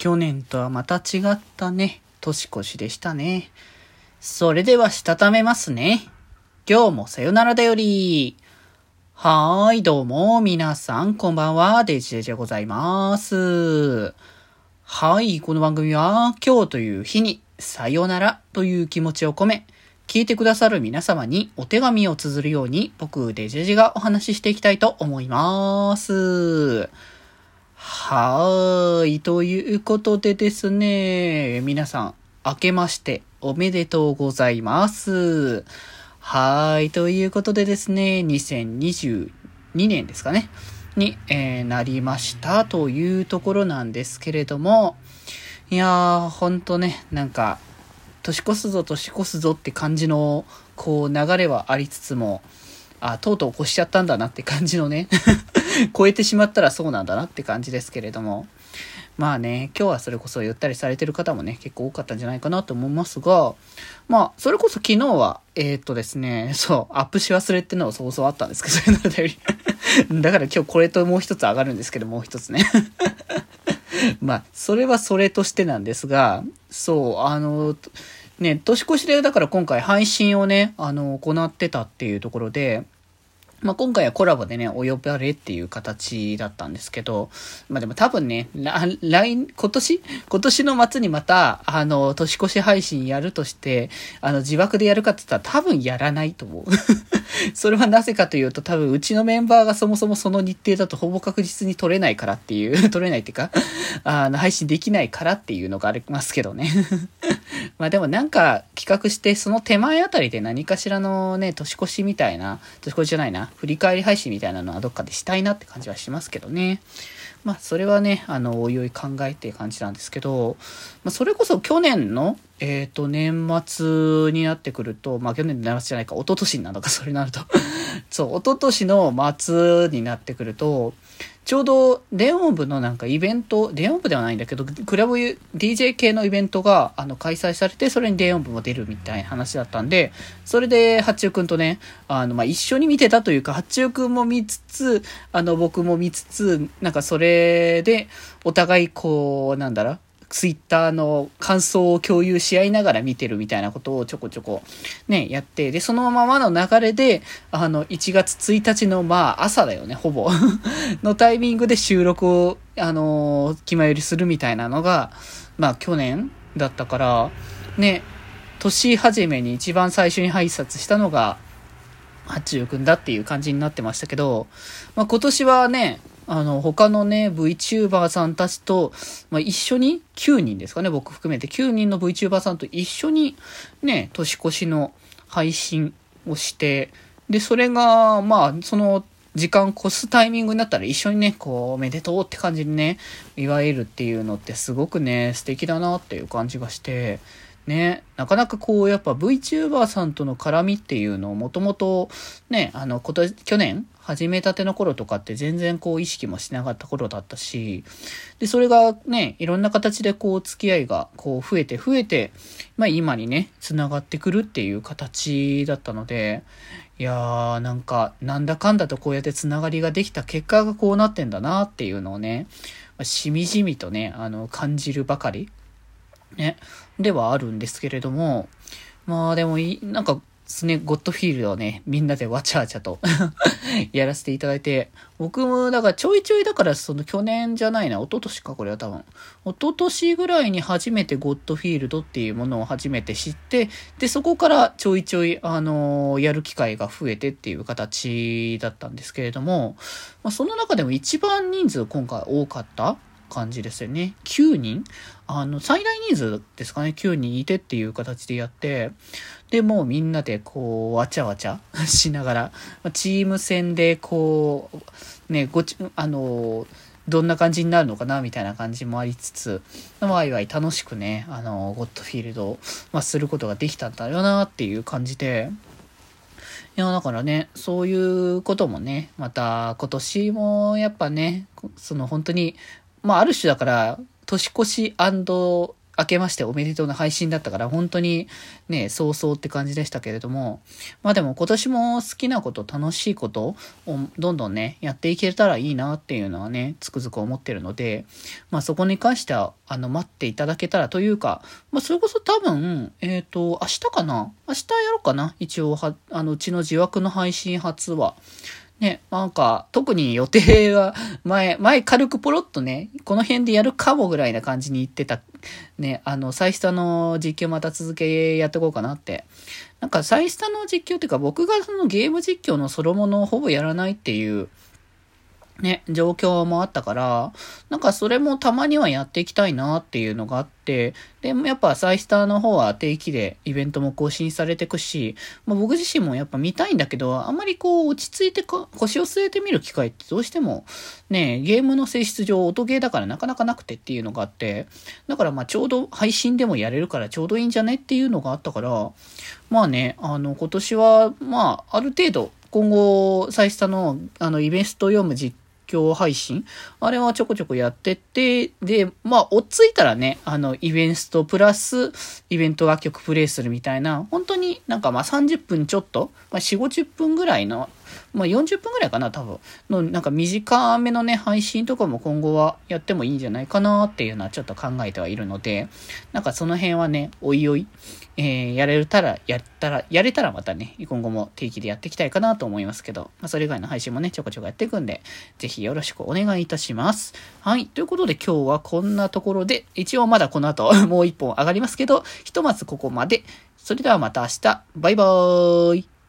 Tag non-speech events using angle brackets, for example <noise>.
去年とはまた違ったね、年越しでしたね。それではしたためますね。今日もさよならだより。はーい、どうも、皆さん、こんばんは、デジデジでございます。はい、この番組は、今日という日に、さよならという気持ちを込め、聞いてくださる皆様にお手紙を綴るように、僕、デジェジがお話ししていきたいと思います。はーい。ということでですね、皆さん、明けましておめでとうございます。はーい。ということでですね、2022年ですかね、に、えー、なりましたというところなんですけれども、いやー、ほんとね、なんか、年越すぞ年越すぞって感じの、こう、流れはありつつも、あ、とうとう越しちゃったんだなって感じのね <laughs> 超えてしまったらそうなんだなって感じですけれども。まあね、今日はそれこそゆったりされてる方もね、結構多かったんじゃないかなと思いますが、まあ、それこそ昨日は、えー、っとですね、そう、アップし忘れってのはそうそうあったんですけど、それならだより。<laughs> だから今日これともう一つ上がるんですけど、もう一つね。<laughs> まあ、それはそれとしてなんですが、そう、あの、ね、年越しでだから今回配信をね、あの、行ってたっていうところで、まあ、今回はコラボでね、お呼ばれっていう形だったんですけど、まあ、でも多分ね、来、今年？今年の末にまた、あの、年越し配信やるとして、あの、自爆でやるかって言ったら多分やらないと思う。<laughs> それはなぜかというと多分うちのメンバーがそもそもその日程だとほぼ確実に取れないからっていう、<laughs> 取れないっていうか、あの、配信できないからっていうのがありますけどね。<laughs> まあでもなんか企画してその手前あたりで何かしらのね、年越しみたいな、年越しじゃないな、振り返り配信みたいなのはどっかでしたいなって感じはしますけどね。まあ、それはね、あの、おいおい考えて感じなんですけど、まあ、それこそ去年の、えっ、ー、と、年末になってくると、まあ、去年の年末じゃないか、一昨年なのか、それになると。<laughs> そう、一昨年の末になってくると、ちょうど電音部のなんかイベント、電音部ではないんだけど、クラブ DJ 系のイベントがあの開催されて、それに電音部も出るみたいな話だったんで、それで八中くんとね、あの、まあ、一緒に見てたというか、八中くんも見つつ、あの、僕も見つつ、なんかそれで、お互いこう、なんだろう、ツイッターの感想を共有し合いながら見てるみたいなことをちょこちょこね、やって、で、そのままの流れで、あの、1月1日のまあ朝だよね、ほぼ。<laughs> のタイミングで収録を、あの決まりするみたいなのが、まあ去年だったから、ね、年始めに一番最初に挨拶したのが、八中くんだっていう感じになってましたけど、まあ今年はね、あの、他のね、VTuber さんたちと、まあ、一緒に、9人ですかね、僕含めて。9人の VTuber さんと一緒に、ね、年越しの配信をして、で、それが、まあ、その、時間越すタイミングになったら一緒にね、こう、おめでとうって感じにね、祝えるっていうのってすごくね、素敵だなっていう感じがして、ね、なかなかこう、やっぱ VTuber さんとの絡みっていうのをもともと、ね、あの、今年、去年始めたての頃とかって全然こう意識もしなかった頃だったし、で、それがね、いろんな形でこう付き合いがこう増えて増えて、まあ今にね、繋がってくるっていう形だったので、いやーなんか、なんだかんだとこうやって繋がりができた結果がこうなってんだなっていうのをね、しみじみとね、あの、感じるばかり、ね、ではあるんですけれども、まあでもい、なんかすね、ゴッドフィールドをね、みんなでわちゃわちゃと <laughs> やらせていただいて、僕も、だからちょいちょいだから、その去年じゃないな、一昨年か、これは多分。一昨年ぐらいに初めてゴッドフィールドっていうものを初めて知って、で、そこからちょいちょい、あのー、やる機会が増えてっていう形だったんですけれども、まあ、その中でも一番人数今回多かった感じですよね。9人？あの、最大人数ですかね。9人いてっていう形でやって、で、もうみんなでこう、わちゃわちゃ <laughs> しながら、チーム戦でこう、ね、ごち、あの、どんな感じになるのかなみたいな感じもありつつ、ワイワイ楽しくね、あの、ゴッドフィールドを、まあ、することができたんだよなっていう感じで、いや、だからね、そういうこともね、また今年もやっぱね、その本当にまあ、ある種だから、年越し明けましておめでとうの配信だったから、本当にね、早々って感じでしたけれども、まあでも今年も好きなこと、楽しいことをどんどんね、やっていけたらいいなっていうのはね、つくづく思ってるので、まあそこに関しては、あの、待っていただけたらというか、まあそれこそ多分、えっ、ー、と、明日かな？明日やろうかな？一応は、あの、うちの自枠の配信初は。ね、なんか、特に予定は、<laughs> 前、前軽くポロッとね、この辺でやるかもぐらいな感じに言ってた、ね、あの、サイスタの実況また続けやってこうかなって。なんか、サイスタの実況っていうか、僕がそのゲーム実況のソロものをほぼやらないっていう、ね、状況もあったから、なんかそれもたまにはやっていきたいなっていうのがあって、で、もやっぱサイスターの方は定期でイベントも更新されてくし、まあ、僕自身もやっぱ見たいんだけど、あんまりこう落ち着いて腰を据えてみる機会ってどうしてもね、ゲームの性質上音ゲーだからなかなかなくてっていうのがあって、だからまあちょうど配信でもやれるからちょうどいいんじゃねっていうのがあったから、まあね、あの今年はまあある程度今後、サイスタの、あの、イベント読む実況配信？あれはちょこちょこやってて、で、まあ、追っついたらね、あの、イベントプラス、イベント楽曲プレイするみたいな、本当になんかまあ30分ちょっと、まあ、4、50分ぐらいのまあ、40分ぐらいかな、多分。の、なんか短めのね、配信とかも今後はやってもいいんじゃないかなっていうのはちょっと考えてはいるので、なんかその辺はね、おいおい、えー、やれたら、やったら、やれたらまたね、今後も定期でやっていきたいかなと思いますけど、まあ、それ以外の配信もね、ちょこちょこやっていくんで、ぜひよろしくお願いいたします。はい。ということで今日はこんなところで、一応まだこの後 <laughs> もう一本上がりますけど、ひとまずここまで。それではまた明日。バイバーイ。